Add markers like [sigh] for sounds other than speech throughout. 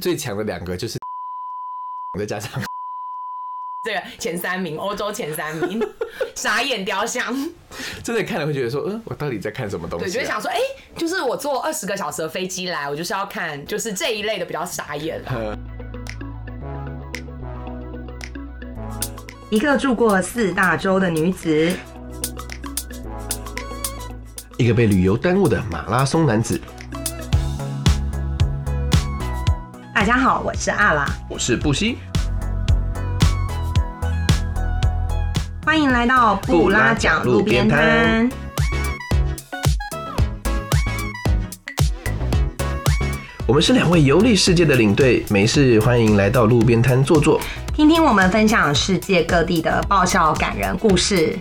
最强的两个就是再加上 [laughs] 这个前三名，欧洲前三名，[laughs] 傻眼雕像。真的看了会觉得说，嗯，我到底在看什么东西、啊？对，就会想说，哎、就是我坐二十个小时的飞机来，我就是要看就是这一类的比较傻眼。呃一个住过四大洲的女子，一个被旅游耽误的马拉松男子。大家好，我是阿拉，我是布西，欢迎来到布拉讲路边摊。我们是两位游历世界的领队，没事欢迎来到路边摊坐坐。听听我们分享世界各地的爆笑感人故事。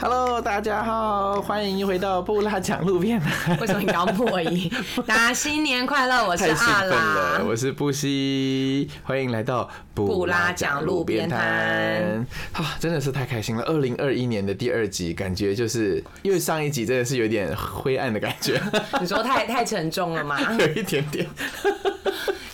Hello，大家好，欢迎回到布拉讲路边摊。为什么你要破音？[laughs] 大家新年快乐！我是阿！拉。我是布希，欢迎来到布拉讲路边摊啊，真的是太开心了！二零二一年的第二集，感觉就是因为上一集真的是有点灰暗的感觉，[laughs] 你说太太沉重了吗？[laughs] 有一点点。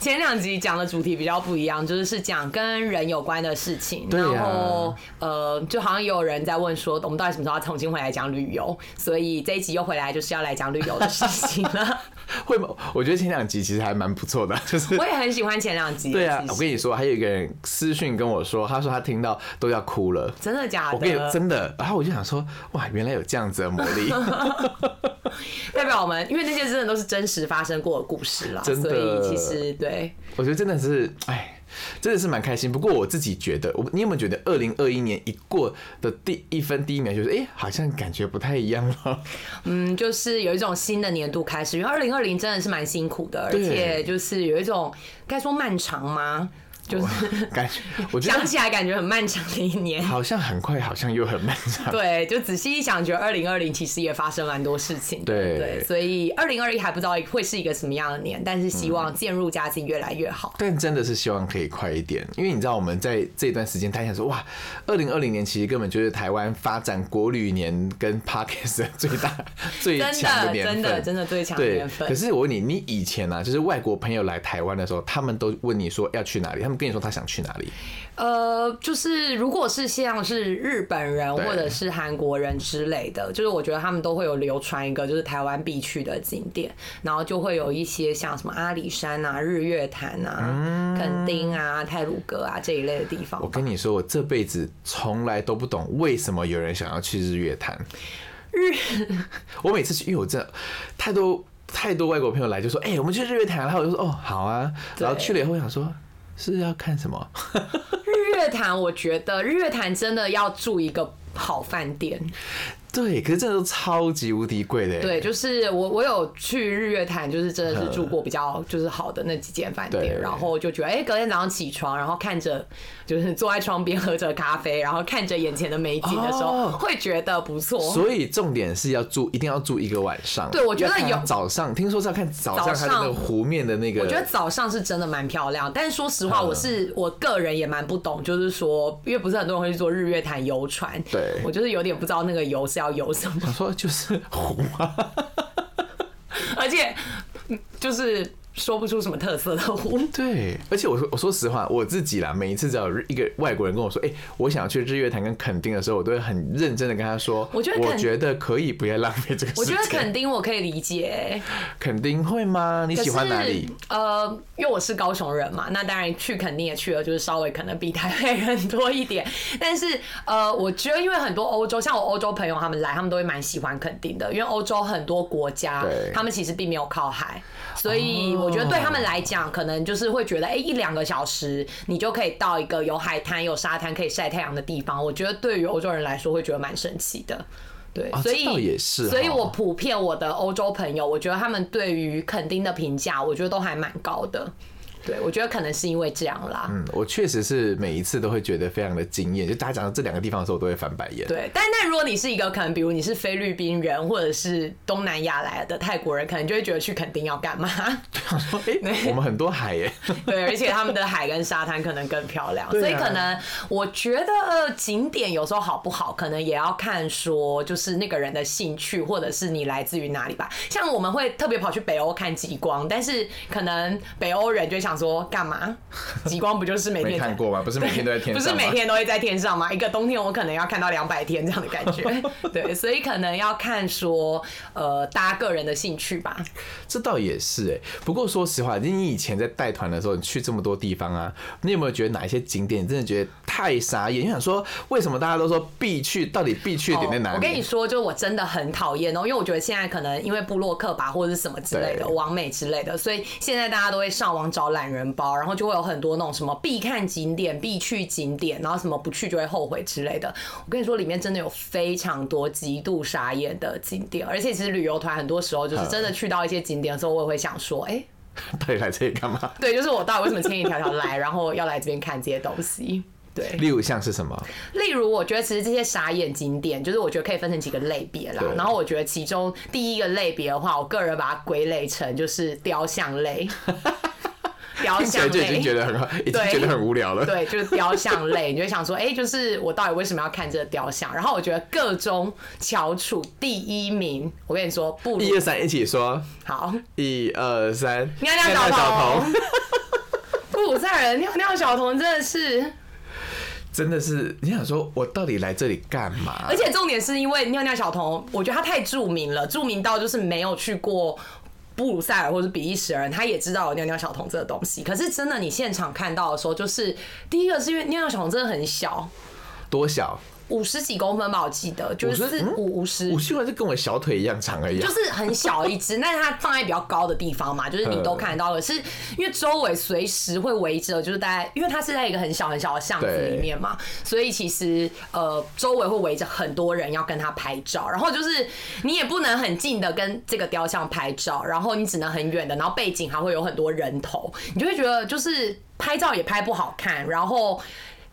前两集讲的主题比较不一样，就是是讲跟人有关的事情。然后呃，就好像也有人在问说，我们到底什么时候要重新回来讲旅游？所以这一集又回来就是要来讲旅游的事情了。[laughs] 会吗？我觉得前两集其实还蛮不错的，就是我也很喜欢前两集。对啊我跟你说，还有一个人私讯跟我说，他说他听到都要哭了。真的假的？我跟你真的，然后我就想说，哇，原来有这样子的魔力，[laughs] 代表我们，因为那些真的都是真实发生过的故事啦，真的所以其实对。我觉得真的是，哎，真的是蛮开心。不过我自己觉得，我你有没有觉得，二零二一年一过的第一分第一秒，就是哎、好像感觉不太一样了。嗯，就是有一种新的年度开始，因为二零二零真的是蛮辛苦的，而且就是有一种该说漫长吗？就是 [laughs] 感觉，我觉得想起来感觉很漫长的一年。好像很快，好像又很漫长。对，就仔细一想，觉得二零二零其实也发生蛮多事情。对对，所以二零二一还不知道会是一个什么样的年，但是希望嗯渐入佳境，越来越好。但真的是希望可以快一点，因为你知道我们在这段时间，大家想说哇，二零二零年其实根本就是台湾发展国旅年跟 Parkes 的最大 [laughs] 最强的，强年份，真的，真的最强的对年，份。可是我问你，你以前啊，就是外国朋友来台湾的时候，他们都问你说要去哪里，他们跟你说他想去哪里，呃，就是如果是像是日本人或者是韩国人之类的，就是我觉得他们都会有流传一个就是台湾必去的景点，然后就会有一些像什么阿里山啊、日月潭啊、垦丁啊、泰鲁阁啊这一类的地方我。跟你说，我这辈子从来都不懂为什么有人想要去日月潭。日，[laughs] 我每次去，因为我这太多太多外国朋友来，就说：“哎、我们去日月潭。”然后我就说：“哦，好啊。”然后去了以后，我想说是要看什么？日月潭，我觉得日月潭真的要住一个好饭店。对，可是真的都超级无敌贵的。对，就是我我有去日月潭，就是真的是住过比较就是好的那几间饭店，然后就觉得哎、隔天早上起床，然后看着就是坐在窗边喝着咖啡，然后看着眼前的美景的时候，哦会觉得不错。所以重点是要住，一定要住一个晚上。对我觉得有早上，听说是要看早上那个湖面的那个。我觉得早上是真的蛮漂亮，但是说实话，嗯我是我个人也蛮不懂，就是说，因为不是很多人会去做日月潭游船，对我就是有点不知道那个游是要有什么，想说就是湖啊，[laughs] 而且就是说不出什么特色的湖。[laughs] 对，而且我说我说实话，我自己啦，每一次只要一个外国人跟我说，哎、我想要去日月潭跟垦丁的时候，我都会很认真的跟他说，我觉得垦我觉得可以不要浪费这个。我觉得 [laughs] 垦丁我可以理解、垦丁会吗？你喜欢哪里？呃，因为我是高雄人嘛，那当然去垦丁也去了，就是稍微可能比台北人多一点。但是呃，我觉得因为很多欧洲，像我欧洲朋友他们来，他们都会蛮喜欢垦丁的，因为欧洲很多国家对他们其实并没有靠海，所以我觉得对他们来讲，可能就是会觉得，哎、一两个小时你就可以到一个有海滩、有沙滩可以晒太阳的地方。我觉得对于欧洲人来说，会觉得蛮神奇的。对，所以也是所以我普遍我的欧洲朋友，我觉得他们对于垦丁的评价，我觉得都还蛮高的。对，我觉得可能是因为这样啦。嗯，我确实是每一次都会觉得非常的惊艳，就大家讲到这两个地方的时候，我都会翻白眼。对，但但如果你是一个可能，比如你是菲律宾人或者是东南亚来的泰国人，可能就会觉得去垦丁要干嘛？说，哎、[laughs] 我们很多海耶，对，而且他们的海跟沙滩可能更漂亮，啊所以可能我觉得景点有时候好不好，可能也要看说就是那个人的兴趣，或者是你来自于哪里吧。像我们会特别跑去北欧看极光，但是可能北欧人就会想说干嘛？[laughs] 极光不就是每天没看过吗？不是每天都在天不？是每天都会在天上吗？一个冬天我可能要看到两百天这样的感觉，[laughs] 对，所以可能要看说呃大家个人的兴趣吧。这倒也是哎、不过说实话，你以前在带团的时候，你去这么多地方啊，你有没有觉得哪一些景点你真的觉得太傻眼？你想说为什么大家都说必去，到底必去的点在哪里？哦我跟你说，就我真的很讨厌哦，因为我觉得现在可能因为布洛克吧，或者是什么之类的，对网美之类的，所以现在大家都会上网找懒人包，然后就会有很多那种什么必看景点、必去景点，然后什么不去就会后悔之类的。我跟你说，里面真的有非常多极度傻眼的景点，而且其实旅游团很多时候就是真的去到一些景点的时候，我也会想说，哎、[laughs] 到底来这里干嘛？[laughs] 对，就是我到底为什么千里迢迢来，然后要来这边看这些东西？对，例如像是什么？例如，我觉得其实这些傻眼景点，就是我觉得可以分成几个类别啦。然后我觉得其中第一个类别的话，我个人把它归类成就是雕像类。[laughs] 雕像来就已经觉，得很好，[laughs] 已经对觉得很无聊了。对，就是雕像类，你就想说，哎、就是我到底为什么要看这个雕像？然后我觉得各中翘楚第一名，我跟你说，不如一二三，一起说，好，一二三，尿尿小童，布鲁塞尔的尿尿小童真的是。真的是，你想说我到底来这里干嘛？而且重点是因为尿尿小童，我觉得他太著名了，著名到就是没有去过。布鲁塞尔或者比利时人，他也知道有尿尿小童这个东西。可是真的，你现场看到的时候，就是第一个是因为尿尿小童真的很小，多小？五十几公分吧，我记得就是五五十五，新闻是跟我小腿一样长而已啊。就是很小一只，但是它放在比较高的地方嘛，[laughs] 就是你都看得到。可是因为周围随时会围着，就是大概因为它是在一个很小很小的巷子里面嘛，所以其实呃周围会围着很多人要跟他拍照，然后就是你也不能很近的跟这个雕像拍照，然后你只能很远的，然后背景还会有很多人头，你就会觉得就是拍照也拍不好看，然后。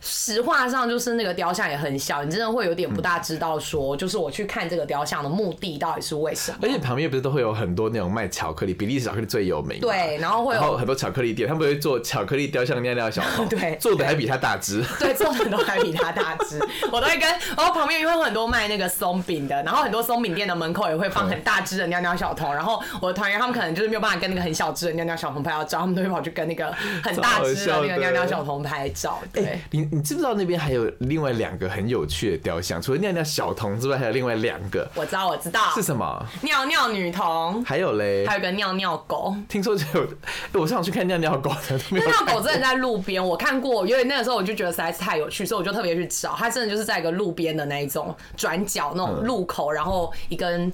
实话上就是那个雕像也很小，你真的会有点不大知道说，就是我去看这个雕像的目的到底是为什么。而且旁边不是都会有很多那种卖巧克力，比利时巧克力最有名。对，然后会有很多巧克力店，他们会做巧克力雕像尿尿小 [laughs] 童，对做的还比他大只。对做的都还比它大只，[laughs] 我都会跟，然后旁边也会有很多卖那个松饼的，然后很多松饼店的门口也会放很大只的尿尿小童，然后我的团员他们可能就是没有办法跟那个很小只的尿尿小童拍到照，他们都会跑去跟那个很大只的那个尿尿小童拍照，对。你知不知道那边还有另外两个很有趣的雕像？除了尿尿小童之外，还有另外两个我知道，我知道，是什么？尿尿女童，还有嘞还，有个尿尿狗。听说就有，哎我上次去看尿尿狗的尿。尿狗真的在路边，我看过，因为那个时候我就觉得实在是太有趣，所以我就特别去找。它真的就是在一个路边的那一种转角那种路口，然后一根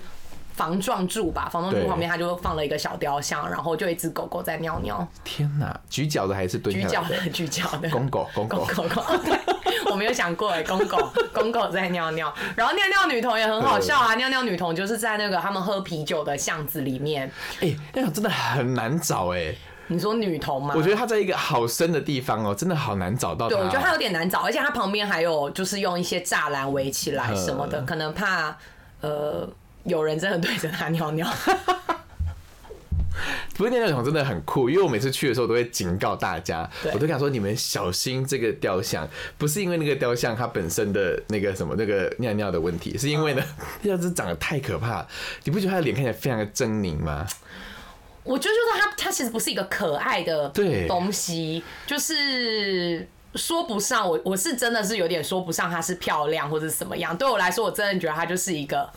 防撞柱吧，防撞柱旁边他就放了一个小雕像，然后就一只狗狗在尿尿，天哪，举脚的还是蹲举脚的，[laughs] 举脚的。公狗，公狗。公狗狗，[laughs] 我没有想过哎，公狗公狗在尿尿，然后尿尿女童也很好笑啊，尿尿女童就是在那个他们喝啤酒的巷子里面，哎、那种真的很难找哎、你说女童吗？我觉得它在一个好深的地方哦、真的好难找到它、对，我觉得它哦。有点难找，而且它旁边还有就是用一些栅栏围起来什么的，嗯可能怕呃有人真的对着他尿尿。[laughs] 不是尿尿桶真的很酷，因为我每次去的时候都会警告大家，我都跟他说你们小心这个雕像，不是因为那个雕像它本身的那个什么那个尿尿的问题，是因为呢，[laughs] 那只长得太可怕，你不觉得他的脸看起来非常的狰狞吗？我觉得就是他，他其实不是一个可爱的对东西，就是。说不上，我我是真的是有点说不上它是漂亮或者什么样。对我来说，我真的觉得它就是一个，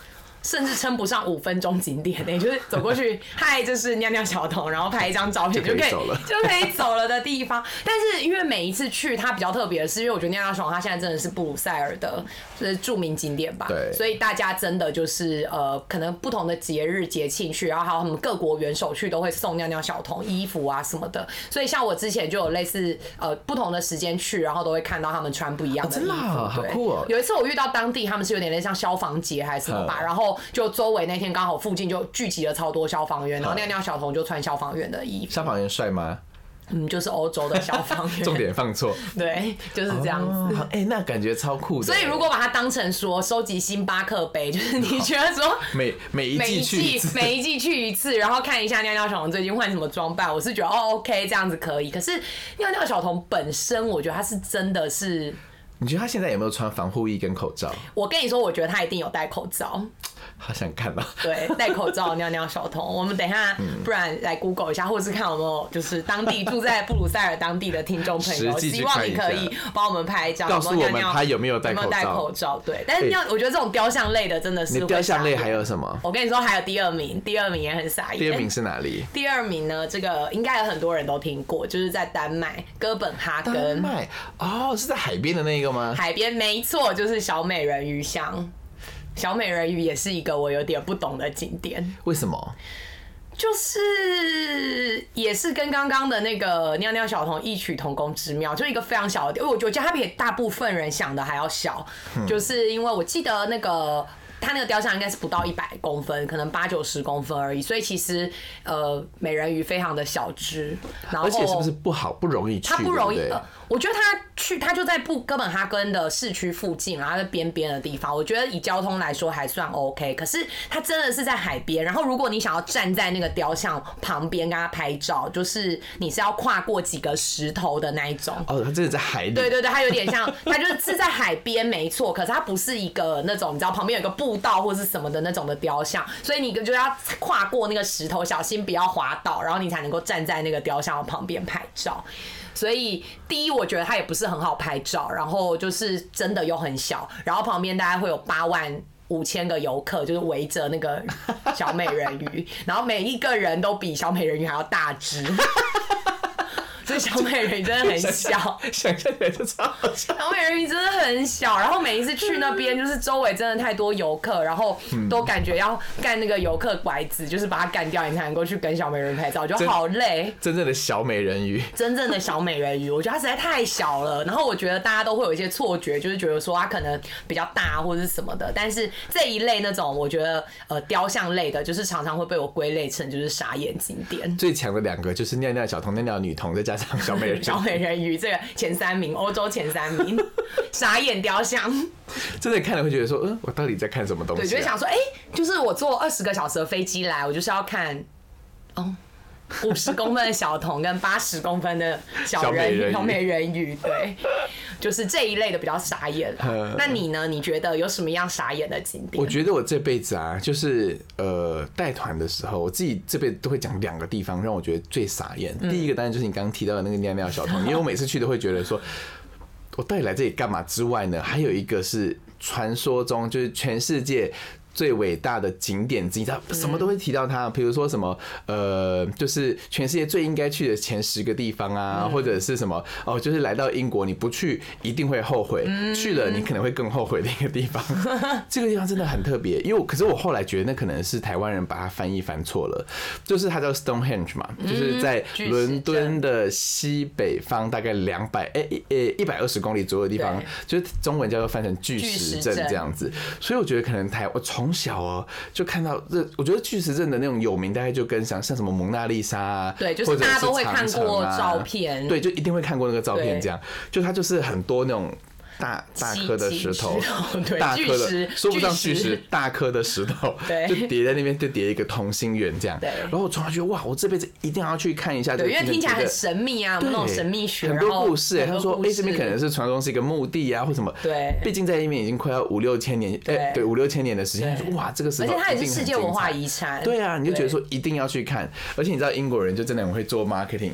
甚至称不上五分钟景点呢、[laughs] 就是走过去，[laughs] 嗨，这是尿尿小童，然后拍一张照片就可以 [laughs] 就可以走了的地方。但是因为每一次去，它比较特别的是，因为我觉得尿尿小童它现在真的是布鲁塞尔的就是著名景点吧，对所以大家真的就是呃，可能不同的节日节庆去，然后还有他们各国元首去都会送尿尿小童衣服啊什么的。所以像我之前就有类似呃不同的时间去，然后都会看到他们穿不一样的衣服。哦真的啊好对酷哦有一次我遇到当地他们是有点类似像消防节还是什么吧，嗯然后就周围那天刚好附近就聚集了超多消防员，然后尿尿小童就穿消防员的衣服。消防员帅吗？嗯，就是欧洲的消防员，[laughs] 重点放错，对，就是这样子。哦哎、那感觉超酷的。所以如果把它当成说收集星巴克杯，就是你觉得说 [laughs] 每每一季每一季去一次，然后看一下尿尿小童最近换什么装扮，我是觉得哦 OK 这样子可以。可是尿尿小童本身，我觉得他是真的是，你觉得他现在有没有穿防护衣跟口罩？我跟你说，我觉得他一定有戴口罩。好想看到。[laughs] 对，戴口罩尿尿小童，我们等一下，嗯不然来 Google 一下，或者是看有没有就是当地住在布鲁塞尔当地的听众朋友，[laughs] 希望你可以帮我们拍一张，告诉我们他有没有戴有没有戴口罩？对，但是尿，我觉得这种雕像类的真的是雕像类还有什么？我跟你说，还有第二名，第二名也很傻眼。第二名是哪里？第二名呢？这个应该有很多人都听过，就是在丹麦哥本哈丹根麦哦，是在海边的那个吗？海边，没错，就是小美人鱼像。小美人鱼也是一个我有点不懂的景点，为什么？就是也是跟刚刚的那个尿尿小童异曲同工之妙，就一个非常小的点，我觉得它比大部分人想的还要小，就是因为我记得那个。它那个雕像应该是不到一百公分，可能八九十公分而已，所以其实呃美人鱼非常的小只，然后而且是不是不好不容易去？它不容易。对不对呃我觉得他去，他就在布哥本哈根的市区附近，然后在边边的地方，我觉得以交通来说还算 OK。可是他真的是在海边，然后如果你想要站在那个雕像旁边跟他拍照，就是你是要跨过几个石头的那一种。哦，他真的在海里。对对对，他有点像，他就是是在海边，没错。可是他不是一个那种你知道旁边有一个步道或是什么的那种的雕像，所以你就要跨过那个石头，小心不要滑倒，然后你才能够站在那个雕像旁边拍照。所以第一，我觉得它也不是很好拍照，然后就是真的又很小，然后旁边大概会有八万。五千个游客就是围着那个小美人鱼，[laughs] [laughs] 然后每一个人都比小美人鱼还要大只，所以小美人鱼真的很小。想象起来就超好笑。小美人鱼真的很小，然后每一次去那边，就是周围真的太多游客，然后都感觉要干那个游客拐子，就是把它干掉，你才能够去跟小美人鱼拍照，就好累。真正的小美人鱼，真正的小美人鱼，我觉得它实在太小了。然后我觉得大家都会有一些错觉，就是觉得说它可能比较大或者是什么的。但是这一类那种，我觉得呃雕像类的，就是常常会被我归类成就是傻眼景点。最强的两个就是尿尿小童、尿尿女童，再加上小美人鱼。小美人鱼这个前三名，欧洲前三名，[laughs] 傻眼雕像。真的看了会觉得说，嗯，我到底在看什么东西、啊？对，就会想说，哎、就是我坐二十个小时的飞机来，我就是要看，哦，五十公分的小童跟八十公分的小人鱼美人鱼，对，就是这一类的比较傻眼那你呢？你觉得有什么样傻眼的景点？我觉得我这辈子啊，就是呃带团的时候，我自己这辈子都会讲两个地方让我觉得最傻眼。嗯第一个当然就是你刚刚提到的那个尿尿小童，因为我每次去都会觉得说，我到底来这里干嘛？之外呢，还有一个是传说中就是全世界。最伟大的景点之一，他什么都会提到它，比如说什么呃，就是全世界最应该去的前十个地方啊，或者是什么哦，就是来到英国你不去一定会后悔，去了你可能会更后悔的一个地方。[laughs] 这个地方真的很特别，因为我可是我后来觉得那可能是台湾人把它翻译翻错了，就是它叫 Stonehenge 嘛，就是在伦敦的西北方大概两百哎呃一百二十公里左右的地方，就是中文叫做翻成巨石阵这样子。所以我觉得可能台我从小哦就看到这，我觉得巨石阵的那种有名，大概就跟像像什么蒙娜丽莎啊，对就是大家都会长看过照片对，就一定会看过那个照片，这样就它就是很多那种。大大颗的石头大颗巨石的说不上巨巨石石，大颗的石头，[laughs] 对。就叠在那边，就叠一个同心圆这样。对。然后我从来觉得哇，我这辈子一定要去看一下这个，因为听起来很神秘啊，有那种神秘学，很多故事哎、他说哎、很多故这边可能是传说中是一个墓地啊，或什么。对。毕竟在那边已经快要五六千年，哎、对对，五六千年的时间，哇，这个石头而且它也是世界文化遗产。对啊，你就觉得对。说一定要去看，而且你知道英国人就真的很会做 marketing。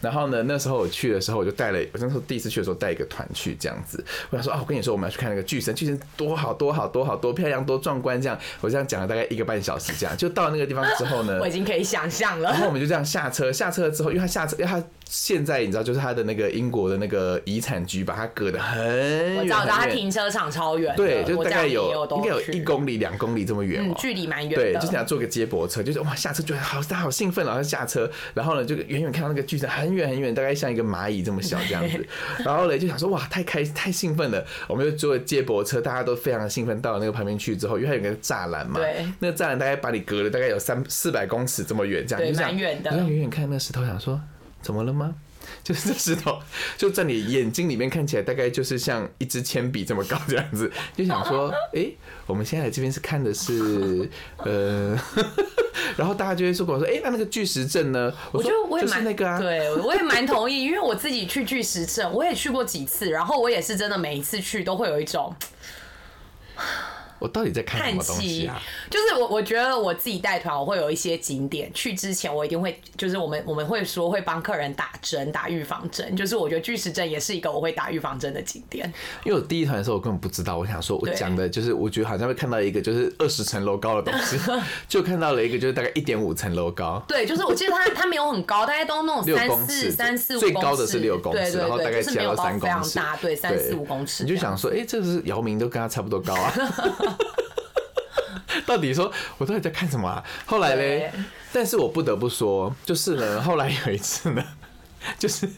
然后呢，那时候我去的时候，我就带了，我那时候第一次去的时候带一个团去这样子。我想说啊，我跟你说，我们要去看那个巨神，巨神多好多好多好多漂亮多壮观，这样我这样讲了大概一个半小时，这样就到那个地方之后呢 [laughs] 我，已经可以想象了。然后。我们就这样下车，下车之后，因为他下车，因为他现在你知道，就是他的那个英国的那个遗产局把它隔得很远我知道，我知道它很远，停车场超远，对，就大概有应该有一公里、两公里这么远距离蛮远对，就是想坐个接驳车，就是哇，下车觉得好，大家好兴奋哦，然后下车，然后呢，就远远看到那个巨神很远很远，大概像一个蚂蚁这么小这样子，[laughs] 然后呢就想说哇，太开太兴奋了，我们就坐接驳车，大家都非常的兴奋，到了那个旁边去之后，因为它有个栅栏嘛，对。那个栅栏大概把你隔了大概有三四百公尺这么远，这样，对蛮远的。远远看那个石头，想说怎么了吗？[laughs] 就是这石头就在你眼睛里面看起来大概就是像一支铅笔这么高这样子，[laughs] 就想说，哎、我们现在来这边是看的是呃，[laughs] 然后大家就会说跟我说，哎、那那个巨石阵呢？我觉说得我也蛮就是那个啊，对，我也蛮同意，因为我自己去巨石阵，我也去过几次，然后我也是真的每一次去都会有一种我到底在看什么东西啊？，就是我我觉得我自己带团，我会有一些景点，去之前我一定会，就是我们我们会说会帮客人打针，打预防针，就是我觉得巨石阵也是一个我会打预防针的景点。因为我第一团的时候我根本不知道，我想说我讲的就是我觉得好像会看到一个就是二十层楼高的东西，[laughs] 就看到了一个就是大概一点五层楼高。对，就是我记得它它没有很高，大概都那种六三公尺四三四五公尺，最高的是六公尺然后大概加到三非常公尺大，对，三四五公尺。你就想说，哎、这是姚明都跟他差不多高啊。[laughs] 到底说，我到底在看什么啊？后来嘞，但是我不得不说，就是呢，后来有一次呢，[laughs] 就是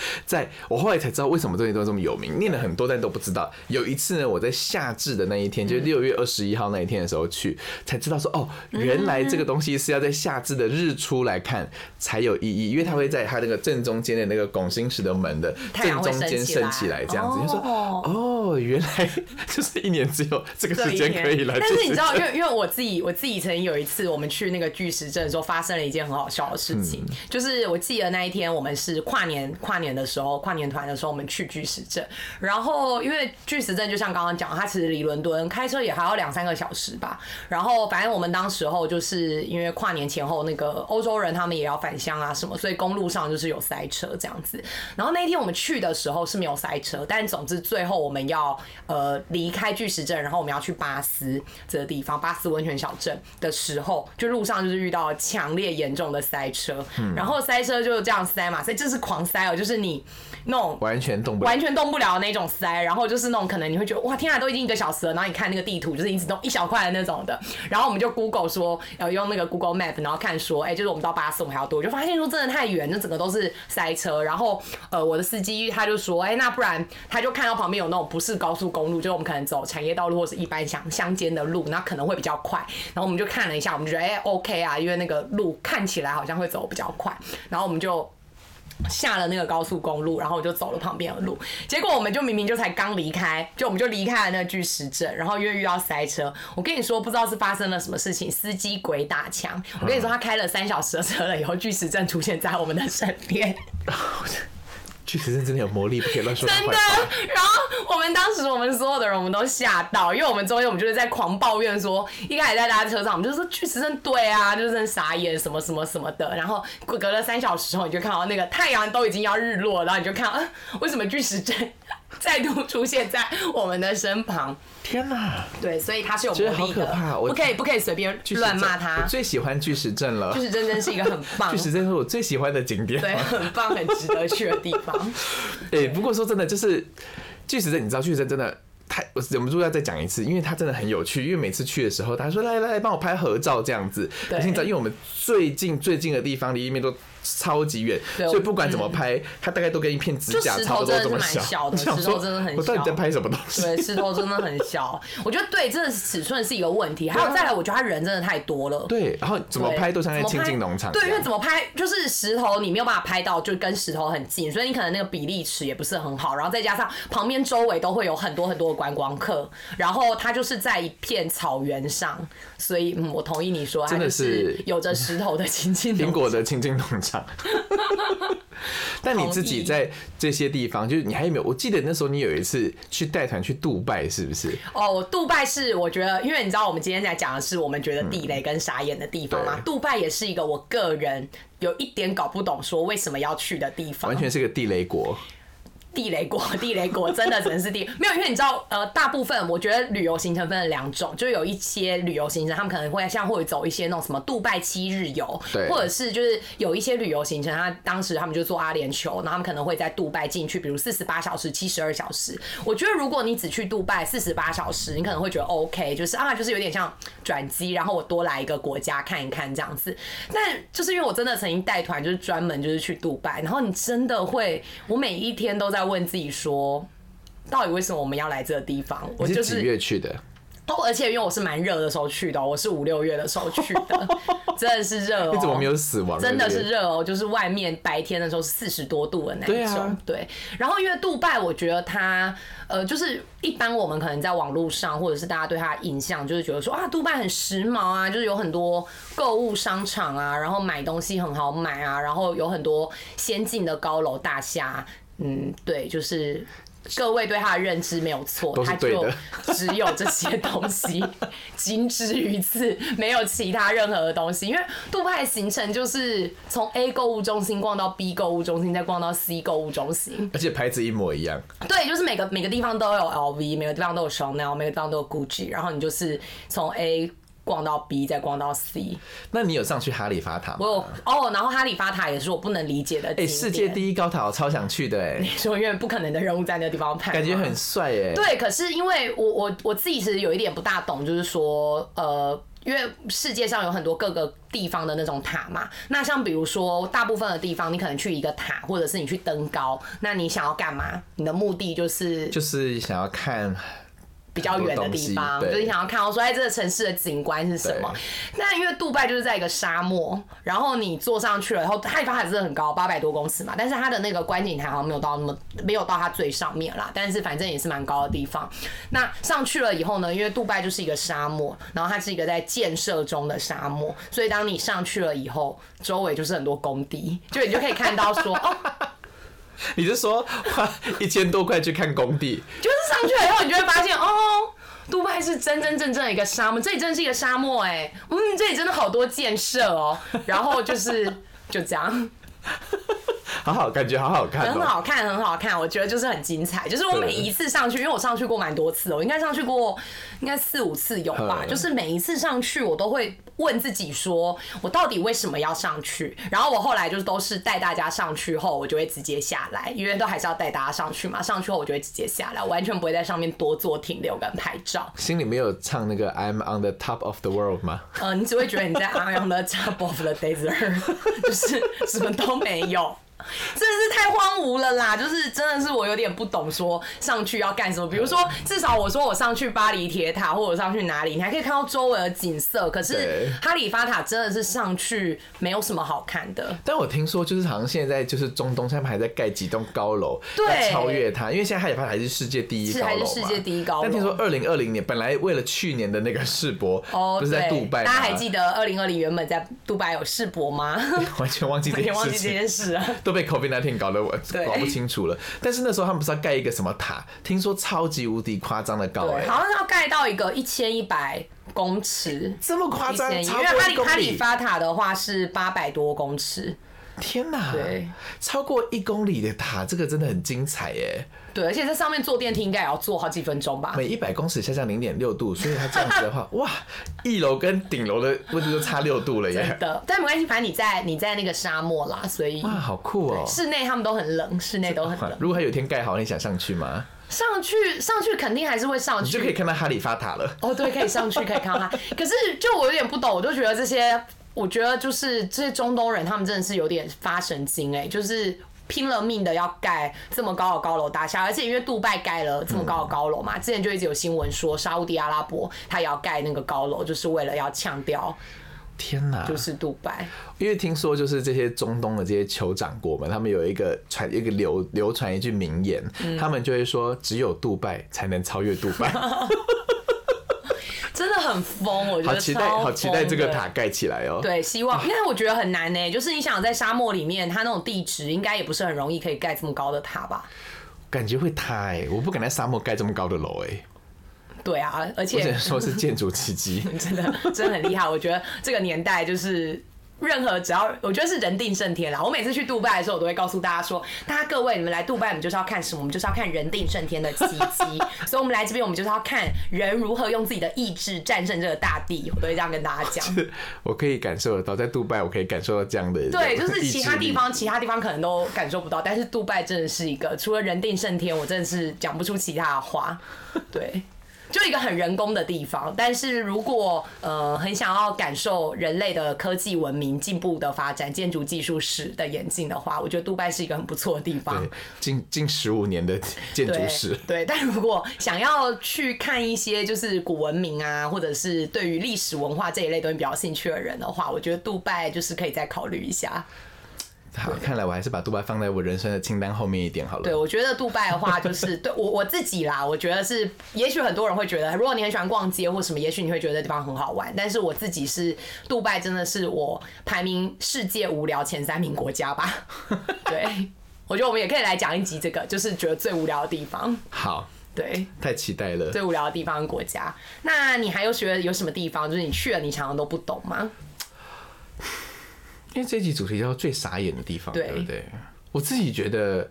[laughs] 在我后来才知道为什么这些都这么有名，念了很多但都不知道。有一次呢，我在夏至的那一天，就是六月二十一号那一天的时候去，才知道说哦，原来这个东西是要在夏至的日出来看才有意义，因为它会在它那个正中间的那个拱形石的门的正中间升起来这样子，就说哦。哦，原来就是一年只有这个时间可以来。但是你知道，因为因为我自己我自己曾经有一次，我们去那个巨石阵的时候，发生了一件很好笑的事情，嗯。就是我记得那一天我们是跨年跨年的时候，跨年团的时候，我们去巨石镇，然后因为巨石镇就像刚刚讲，它其实离伦敦开车也还要两三个小时吧，然后反正我们当时候就是因为跨年前后那个欧洲人他们也要返乡啊什么，所以公路上就是有塞车这样子。然后那天我们去的时候是没有塞车，但总之最后我们要呃离开巨石镇，然后我们要去巴斯这个地方，巴斯温泉小镇的时候，就路上就是遇到强烈严重的塞车，然后塞车就是这样塞嘛，所以就是狂塞哦，就是你那种完全动不了完。全动不了的那种塞，然后就是那种可能你会觉得哇天啊，都已经一个小时了，然后你看那个地图就是一直动一小块的那种的，然后我们就 Google 说要用那个 Google Map，然后看说，哎、就是我们到巴士我们还要多，就发现说真的太远，那整个都是塞车，然后呃我的司机他就说，哎、那不然他就看到旁边有那种不是高速公路，就是我们可能走产业道路或是一般乡乡间的路，那可能会比较快，然后我们就看了一下，我们就觉得哎、OK 啊，因为那个路看起来好像会走比较快，然后我们就。下了那个高速公路，然后我就走了旁边的路，结果我们就明明就才刚离开，就我们就离开了那个巨石镇，然后因为遇到塞车，我跟你说不知道是发生了什么事情，司机鬼打墙，我跟你说他开了三小时的车了以后，巨石镇出现在我们的身边，[laughs] 巨石阵真的有魔力，不可以乱说真的。。然后我们当时我们所有的人我们都吓到，因为我们中间我们就是在狂抱怨说，一开始在大家车上，我们就说巨石阵对啊，就是真傻眼什么什么什么的。然后隔了三小时后，你就看到那个太阳都已经要日落，然后你就看，啊，为什么巨石阵 [laughs] 再度出现在我们的身旁？天哪，对，所以他是有觉得好魔力的，可怕我不可以不可以随便乱骂他我。最喜欢巨石阵了巨。石阵真是一个很棒 [laughs] 巨，石阵是我最喜欢的景点。对，很棒很值得去的地方。[laughs] 哎、不过说真的，就是巨石阵，你知道巨石阵真的太，我忍不住要再讲一次，因为它真的很有趣。因为每次去的时候，他说来来来，帮我拍合照这样子。对可是你知道，因为我们最近最近的地方离那边都超级远，所以不管怎么拍，它大概都跟一片指甲石差不多这么小。石头说真的很我到底小在拍什么东西？对，石头真的很小，我觉得对，真的是尺寸是一个问题。还有再来，我觉得他人真的太多了。对，然后怎么拍都像在亲近农场。对，因为怎么拍，就是石头你没有办法拍到，就跟石头很近，所以你可能那个比例尺也不是很好。然后再加上旁边周围都会有很多很多的观光客，然后它就是在一片草原上，所以嗯，我同意你说，真的是有着石头的亲近苹果的亲近农场。[laughs] 但你自己在这些地方，就是你还有没有？我记得那时候你有一次去带团去杜拜，是不是？哦，杜拜是我觉得，因为你知道我们今天在讲的是我们觉得地雷跟傻眼的地方嘛。对杜拜也是一个我个人有一点搞不懂，说为什么要去的地方。完全是个地雷国。地雷国，[laughs] 地雷国真的只能是地没有，因为你知道，呃，大部分我觉得旅游行程分了两种，就有一些旅游行程，他们可能会像会走一些那种什么杜拜七日游，对或者是就是有一些旅游行程，他当时他们就做阿联酋，然后他们可能会在杜拜进去，比如四十八小时、七十二小时。我觉得如果你只去杜拜四十八小时，你可能会觉得 OK，就是啊，就是有点像转机，然后我多来一个国家看一看这样子。但就是因为我真的曾经带团，就是专门就是去杜拜，然后你真的会，我每一天都在问自己说，到底为什么我们要来这个地方？我就是月去的？哦，而且因为我是蛮热的时候去的哦，我是五六月的时候去的，[laughs] 真的是热哦。你怎么没有死亡？真的是热哦，就是外面白天的时候是四十多度的那一种。对，然后因为杜拜，我觉得它呃，就是一般我们可能在网络上或者是大家对它的印象，就是觉得说啊，杜拜很时髦啊，就是有很多购物商场啊，然后买东西很好买啊，然后有很多先进的高楼大厦。嗯，对，就是。各位对他的认知没有错，都是它就 [laughs] 只有这些东西，仅止于此，没有其他任何的东西。因为杜派的行程就是从 A 购物中心逛到 B 购物中心，再逛到 C 购物中心。而且牌子一模一样。对，就是每个每个地方都有 LV，每个地方都有 Chanel，每个地方都有 Gucci，然后你就是从 A 逛到 B，再逛到 C。那你有上去哈利法塔吗？我有哦，然后哈利法塔也是我不能理解的。世界第一高塔，我超想去的哎、[laughs] 说因为不可能的任务在那个地方拍，感觉很帅哎、对，可是因为我我我自己其实有一点不大懂，就是说呃。因为世界上有很多各个地方的那种塔嘛，那像比如说大部分的地方，你可能去一个塔，或者是你去登高，那你想要干嘛？你的目的就是就是想要看比较远的地方，就是你想要看到说，哎，这个城市的景观是什么？那因为杜拜就是在一个沙漠，然后你坐上去了以后，哈利法塔真的很高，八百多公尺嘛，但是它的那个观景台好像没有到那么没有到它最上面啦，但是反正也是蛮高的地方。那上去了以后呢，因为杜拜就是一个沙漠，然后它是一个在建设中的沙漠，所以当你上去了以后，周围就是很多工地，就你就可以看到说，[laughs] 哦，[laughs] 你是说花一千多块去看工地？就是上去了以后，你就会发现哦，杜拜是真真正正的一个沙漠，这里真的是一个沙漠哎，嗯，这里真的好多建设哦，然后就是 [laughs] 就这样，好好，感觉好好看、哦，很好看，很好看，我觉得就是很精彩。就是我每一次上去，因为我上去过蛮多次哦，我应该上去过应该四五次有吧。嗯就是每一次上去，我都会问自己说，我到底为什么要上去？然后我后来就是都是带大家上去后，我就会直接下来，因为都还是要带大家上去嘛。上去后我就会直接下来，我完全不会在上面多做停留跟拍照。心里没有唱那个 I'm on the top of the world 吗？呃，你只会觉得你在 I'm on the top of the desert，[laughs] 就是什么都没有。[laughs] 真的是太荒芜了啦！就是真的是我有点不懂说上去要干什么。比如说，至少我说我上去巴黎铁塔，或者上去哪里，你还可以看到周围的景色。可是哈利法塔真的是上去没有什么好看的。但我听说，就是好像现在就是中东他们还在盖几栋高楼，对要超越它，因为现在哈利法塔还是世界第一高楼还是世界第一高楼但听说二零二零年本来为了去年的那个世博，哦，不是在对杜拜，大家还记得二零二零原本在杜拜有世博吗？[laughs] 完全忘记这完全件事情 [laughs] 忘记这件。事了。都被 COVID 1 9搞得我搞不清楚了。但是那时候他们不是要盖一个什么塔？听说超级无敌夸张的高哎、好像是要盖到一个一千一百公尺。这么夸张，因为哈里！哈利发塔的话是八百多公尺，天哪，对，超过一公里的塔，这个真的很精彩耶！对，而且在上面坐电梯应该也要坐好几分钟吧？每一百公尺下降零点六度，所以它这样子的话，[laughs] 哇，一楼跟顶楼的温度就差六度了耶！的，但没关系，反正你在你在那个沙漠啦，所以哇，好酷哦！室内他们都很冷，室内都很冷。[laughs] 如果它有一天盖好，你想上去吗？上去上去肯定还是会上你就可以，看到哈利法塔了。哦，对，可以上去，可以看到它。可是就我有点不懂，我就觉得这些，我觉得就是这些中东人，他们真的是有点发神经哎、就是。拼了命的要盖这么高的高楼大厦，而且因为杜拜盖了这么高的高楼嘛，之前就一直有新闻说沙烏地阿拉伯他也要盖那个高楼，就是为了要强调天哪！就是杜拜。因为听说就是这些中东的这些酋长国们，他们有一个传一个流流传一句名言，嗯他们就会说，只有杜拜才能超越杜拜。[laughs] 真的很疯，我觉得好期待，好期待这个塔盖起来哦。对，希望，[laughs] 因为我觉得很难呢，就是你想在沙漠里面，它那种地质应该也不是很容易可以盖这么高的塔吧？感觉会塌哎、我不敢在沙漠盖这么高的楼哎、对啊，而且能说是建筑奇迹。[laughs] 真的真的很厉害。我觉得这个年代就是。任何只要我觉得是人定胜天啦。我每次去杜拜的时候，我都会告诉大家说：，大家各位，你们来杜拜，你们就是要看什么？我们就是要看人定胜天的奇迹。[laughs] 所以，我们来这边，我们就是要看人如何用自己的意志战胜这个大地。我都会这样跟大家讲。我可以感受得到，在杜拜我可以感受到这样的对，就是其他地方，其他地方可能都感受不到，但是杜拜真的是一个，除了人定胜天，我真的是讲不出其他的话。对，就一个很人工的地方。但是如果呃很想要感受人类的科技文明进步的发展、建筑技术史的演进的话，我觉得杜拜是一个很不错的地方对。，近近十五年的建筑对史，对，但如果想要去看一些就是古文明啊，或者是对于历史文化这一类东西比较有兴趣的人的话，我觉得杜拜就是可以再考虑一下。好，看来我还是把杜拜放在我人生的清单后面一点好了。对，我觉得杜拜的话，就是 [laughs] 对我我自己啦，我觉得是，也许很多人会觉得，如果你很喜欢逛街或什么，也许你会觉得这地方很好玩。但是我自己是，杜拜真的是我排名世界无聊前三名国家吧。[laughs] 对，我觉得我们也可以来讲一集这个，就是觉得最无聊的地方。好，对，太期待了。最无聊的地方跟国家。那你还有觉得有什么地方，就是你去了你常常都不懂吗？因为这一集主题叫做最傻眼的地方，对对不对？我自己觉得，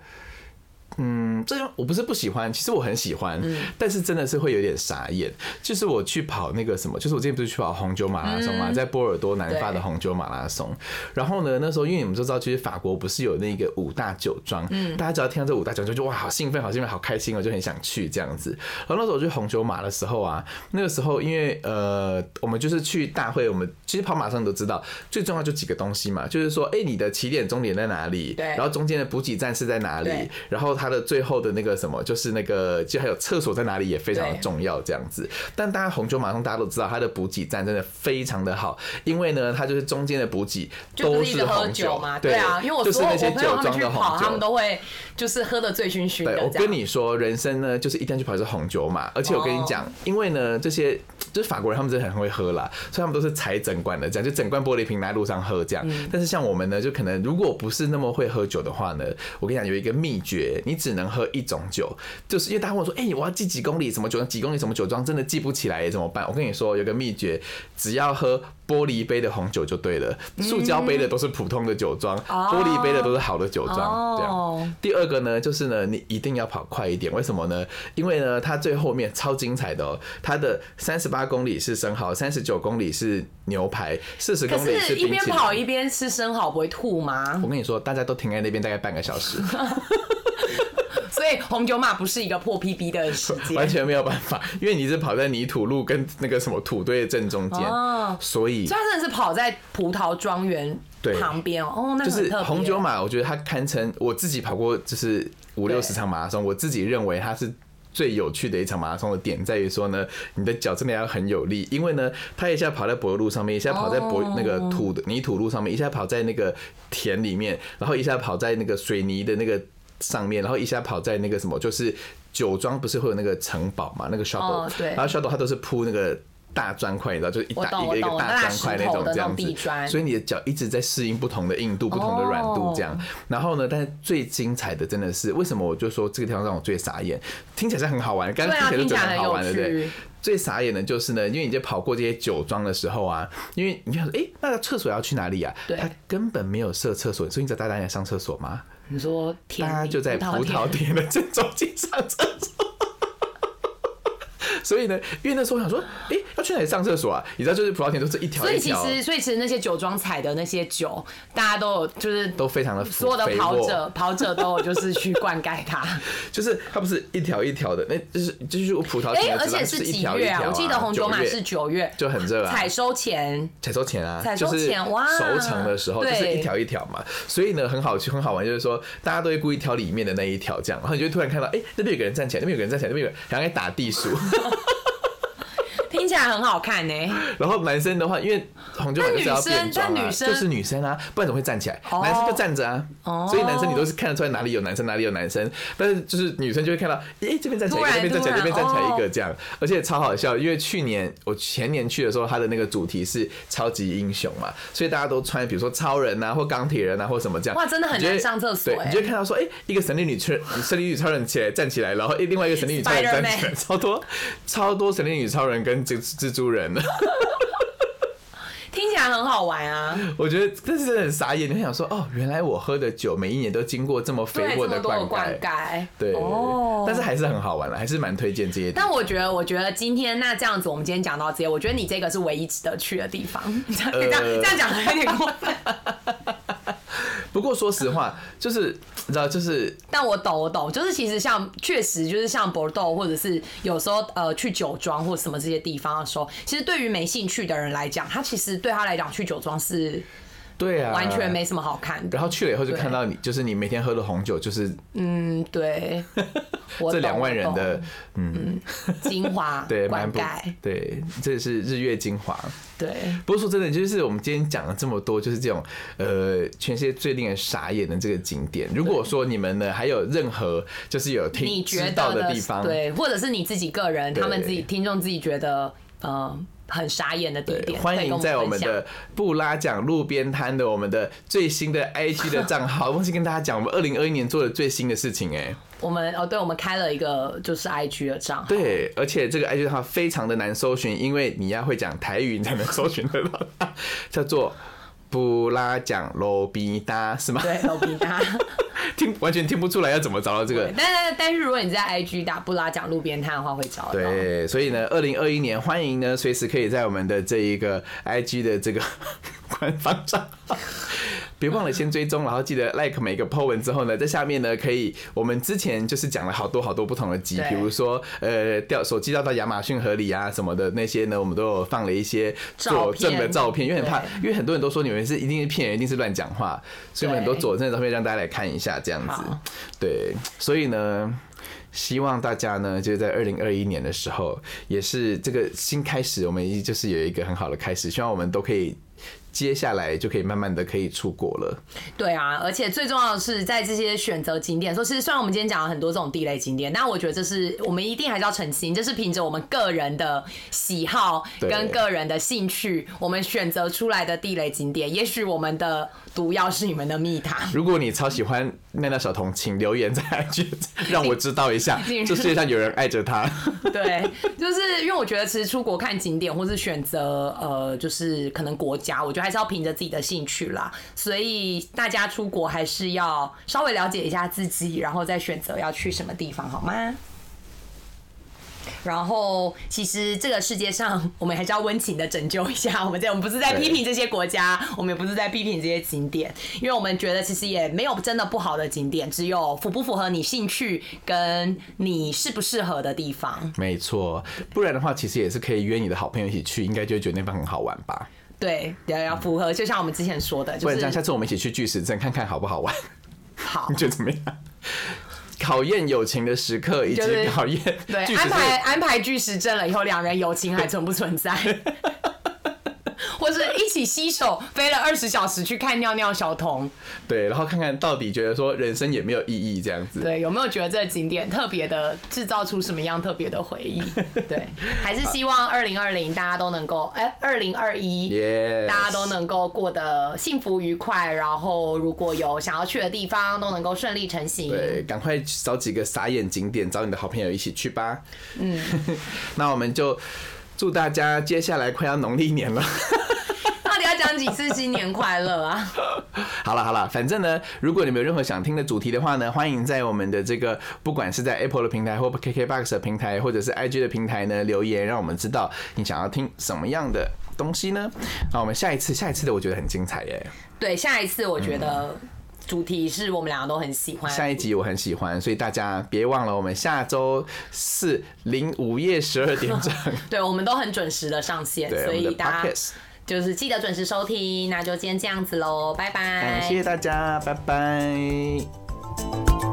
嗯，这种我不是不喜欢，其实我很喜欢，嗯但是真的是会有点傻眼。就是我去跑那个什么，就是我之前不是去跑红酒马拉松嘛，在波尔多南法的红酒马拉松。然后呢，那时候因为你们都知道，其实法国不是有那个五大酒庄，嗯大家只要听到这五大酒庄，就哇好兴奋，好兴奋，好开心我，就很想去这样子。然后那时候我去红酒马的时候啊，那个时候因为呃，我们就是去大会，我们其实跑马拉松都知道，最重要就几个东西嘛，就是说，哎、你的起点、终点在哪里？对然后中间的补给站是在哪里对？然后它的最后的那个什么，就是那个就还有厕所在哪里也非常的重要，这样子。但大家红酒马拉松大家都知道，它的补给站真的非常的好，因为呢，它就是中间的补给都是红酒嘛？对啊，因为我就是那些酒我朋友他们庄的红酒他们。都会就是喝的醉醺醺的对，我。跟你说，人生呢，就是一定要去跑一次红酒嘛。而且我跟你讲，哦因为呢，这些就是法国人，他们真的很会喝啦，所以他们都是踩整罐的，这样就整罐玻璃瓶拿在路上喝这样。嗯但是像我们呢，就可能如果不是那么会喝酒的话呢，我跟你讲有一个秘诀，你你只能喝一种酒，就是因为大家问我说，哎、我要记几公里什么酒，几公里什么酒庄，真的记不起来怎么办？我跟你说，有个秘诀，只要喝玻璃杯的红酒就对了，塑胶杯的都是普通的酒庄，玻璃杯的都是好的酒庄，这哦样。第二个呢，就是呢，你一定要跑快一点。为什么呢？因为呢，它最后面超精彩的哦，它的三十八公里是生蚝，三十九公里是牛排，四十公里是，一冰淇淋。边跑一边吃生蚝不会吐吗我？跟你说，大家都停在那边大概半个小时，所以红酒马不是一个破 PB 的时间。[laughs] 完全没有办法，因为你是跑在泥土路跟那个什么土堆的正中间，哦所以所以他真的是跑在葡萄庄园对旁边哦，哦，那就是红酒马，我觉得它堪称我自己跑过，就是五六十场马拉松，我自己认为它是。最有趣的一场马拉松的点在于说呢，你的脚真的要很有力，因为呢，它一下跑在柏油路上面，一下跑在柏哦那个土的泥土路上面，一下跑在那个田里面，然后一下跑在那个水泥的那个上面，然后一下跑在那个什么，就是酒庄不是会有那个城堡嘛，那个 shuttle，、哦对然后 shuttle 它都是铺那个大砖块，你知道，就是一我大一个一个大砖块那种这样子，所以你的脚一直在适应不同的硬度、不同的软度这样。然后呢，但是最精彩的真的是为什么？我就说这个地方让我最傻眼，听起来是很好玩，刚刚听起来就觉得很好玩，对不对？最傻眼的就是呢，因为你在跑过这些酒庄的时候啊，因为你就想说，哎、那个厕所要去哪里啊？对他根本没有设厕所，所以你知道大家在上厕所吗？你说田里大家就在葡萄田田的正中间上厕所。所以呢，因为那时候我想说，哎、要去哪里上厕所啊？你知道，就是葡萄田都是一条所以其，实，所以其实那些酒庄采的那些酒，大家都有就是都非常的所有的跑者，跑者都有就是去灌溉它。[laughs] 就是它不是一条一条的，那就是就是葡萄哎、而且是几月啊？条一条我记得红酒马是九月，就很热啊，采收前。采收前啊，采收就是前哇熟成的时候就是一条一条嘛，所以呢很好去很好玩，就是说大家都会故意挑里面的那一条这样，然后你就会突然看到，哎、那边有个人站起来，那边有个人站起来，那边有个人然后在打地鼠，[laughs] 听起来很好看呢、然后男生的话，因为红就是要变装啊，女生就是女生啊，不然怎么会站起来？哦。男生就站着啊，哦所以男生你都是看得出来哪里有男生，哪里有男生，但是就是女生就会看到，诶、这边站起来这边站起来，这边站起来一个这样，而且超好笑，因为去年我前年去的时候，他的那个主题是超级英雄嘛，所以大家都穿比如说超人啊，或钢铁人啊，或什么这样，哇真的很难上厕所对，欸你就会看到说，哎、一个神力女超神力女超人起来站起来，然后诶另外一个神力女超人站起来，超多超多神力女超人跟蜘蜘蛛人。听起来很好玩啊！我觉得这是很傻眼，你会想说，哦，原来我喝的酒每一年都经过这么，肥沃的灌灌溉，溉，对，哦但是还是很好玩了，还是蛮推荐这些。但我觉得，我觉得今天那这样子，我们今天讲到这些，我觉得你这个是唯一值得去的地方。[laughs] 这样这样这样讲有点过分。不过说实话，就是你知道，就是但我懂，我懂，就是其实像确实就是像搏斗，或者是有时候呃去酒庄或什么这些地方的时候，其实对于没兴趣的人来讲，他其实对他来讲去酒庄是对啊，完全没什么好看的。然后去了以后就看到你，就是你每天喝的红酒，就是嗯，对，[laughs] 这两万人的嗯精华 [laughs] 对蛮不灌溉，对，这是日月精华。对。不过说真的，就是我们今天讲了这么多，就是这种呃，全世界最令人傻眼的这个景点。如果说你们呢还有任何就是有听你觉知道得的地方，对，或者是你自己个人，他们自己听众自己觉得呃很傻眼的地，点，欢迎在我们的布拉奖路边摊的我们的最新的 IG 的账号，[laughs] 忘记跟大家讲，我们二零二一年做的最新的事情哎、我们哦，对，我们开了一个就是 IG 的账号，对，而且这个 IG 账号非常的难搜寻，因为你要会讲台语，你才能搜寻得到它，叫做布拉奖罗比达是吗？对，罗比达。[laughs] 听完全听不出来要怎么找到这个，但但但是如果你在 IG 打布拉讲路边摊的话，会找到。对，所以呢，二零二一年欢迎呢，随时可以在我们的这一个 IG 的这个 [laughs] 官方账号。别忘了先追踪，然后记得 like 每个 po 文之后呢，在下面呢可以，我们之前就是讲了好多好多不同的集，对比如说呃掉手机掉到亚马逊河里啊什么的那些呢，我们都有放了一些佐证的照片，因为很怕，因为很多人都说你们是一定是骗人，一定是乱讲话，所以我们很多佐证的照片让大家来看一下，这样子好。对，所以呢。希望大家呢，就是在二零二一年的时候，也是这个新开始，我们就是有一个很好的开始。希望我们都可以接下来就可以慢慢的可以出国了。对啊，而且最重要的是，在这些选择景点说，其实虽然我们今天讲了很多这种地雷景点，但我觉得这是我们一定还是要澄清，这是凭着我们个人的喜好跟个人的兴趣，我们选择出来的地雷景点。也许我们的毒药是你们的蜜糖。[laughs] 如果你超喜欢奈奈小童，请留言在 IG [laughs] 让我知道一下，进这世界上有人爱着他。[laughs] 对，就是因为我觉得其实出国看景点，或是选择呃，就是可能国家，我觉得还是要凭着自己的兴趣啦。所以大家出国还是要稍微了解一下自己，然后再选择要去什么地方，好吗？然后，其实这个世界上，我们还是要温情的拯救一下。我们这我们不是在批评这些国家，我们也不是在批评这些景点，因为我们觉得其实也没有真的不好的景点，只有符不符合你兴趣跟你适不适合的地方。没错，不然的话，其实也是可以约你的好朋友一起去，应该就会觉得那边很好玩吧。对，要要符合，就像我们之前说的，就不然这样，下次我们一起去巨石阵看看好不好玩？好 [laughs] 你，觉得怎么样？考验友情的时刻，以及考验对，安排安排巨石阵了以后，两人友情还存不存在？[laughs] [laughs] 或是一起携手飞了二十小时去看尿尿小童，对，然后看看到底觉得说人生也没有意义这样子。对，有没有觉得这个景点特别的制造出什么样特别的回忆？对，[laughs] 还是希望二零二零大家都能够，哎，二零二一大家都能够过得幸福愉快，然后如果有想要去的地方，都能够顺利成行。对，赶快找几个傻眼景点，找你的好朋友一起去吧。嗯，[laughs] 那我们就祝大家接下来快要农历年了。[laughs] 到底要讲几次新年快乐啊？好了好了，反正呢，如果你们有任何想听的主题的话呢，欢迎在我们的这个不管是在 Apple 的平台或 KKBox 的平台，或者是 IG 的平台呢留言，让我们知道你想要听什么样的东西呢？那我们下一次下一次的我觉得很精彩耶，对，下一次我觉得主题是我们两个都很喜欢。下一集我很喜欢，所以大家别忘了我们下周四零午夜十二点整，[laughs] 对，我们都很准时的上线，所以大家就是记得准时收听。那就今天这样子喽，拜拜。感谢大家，拜拜。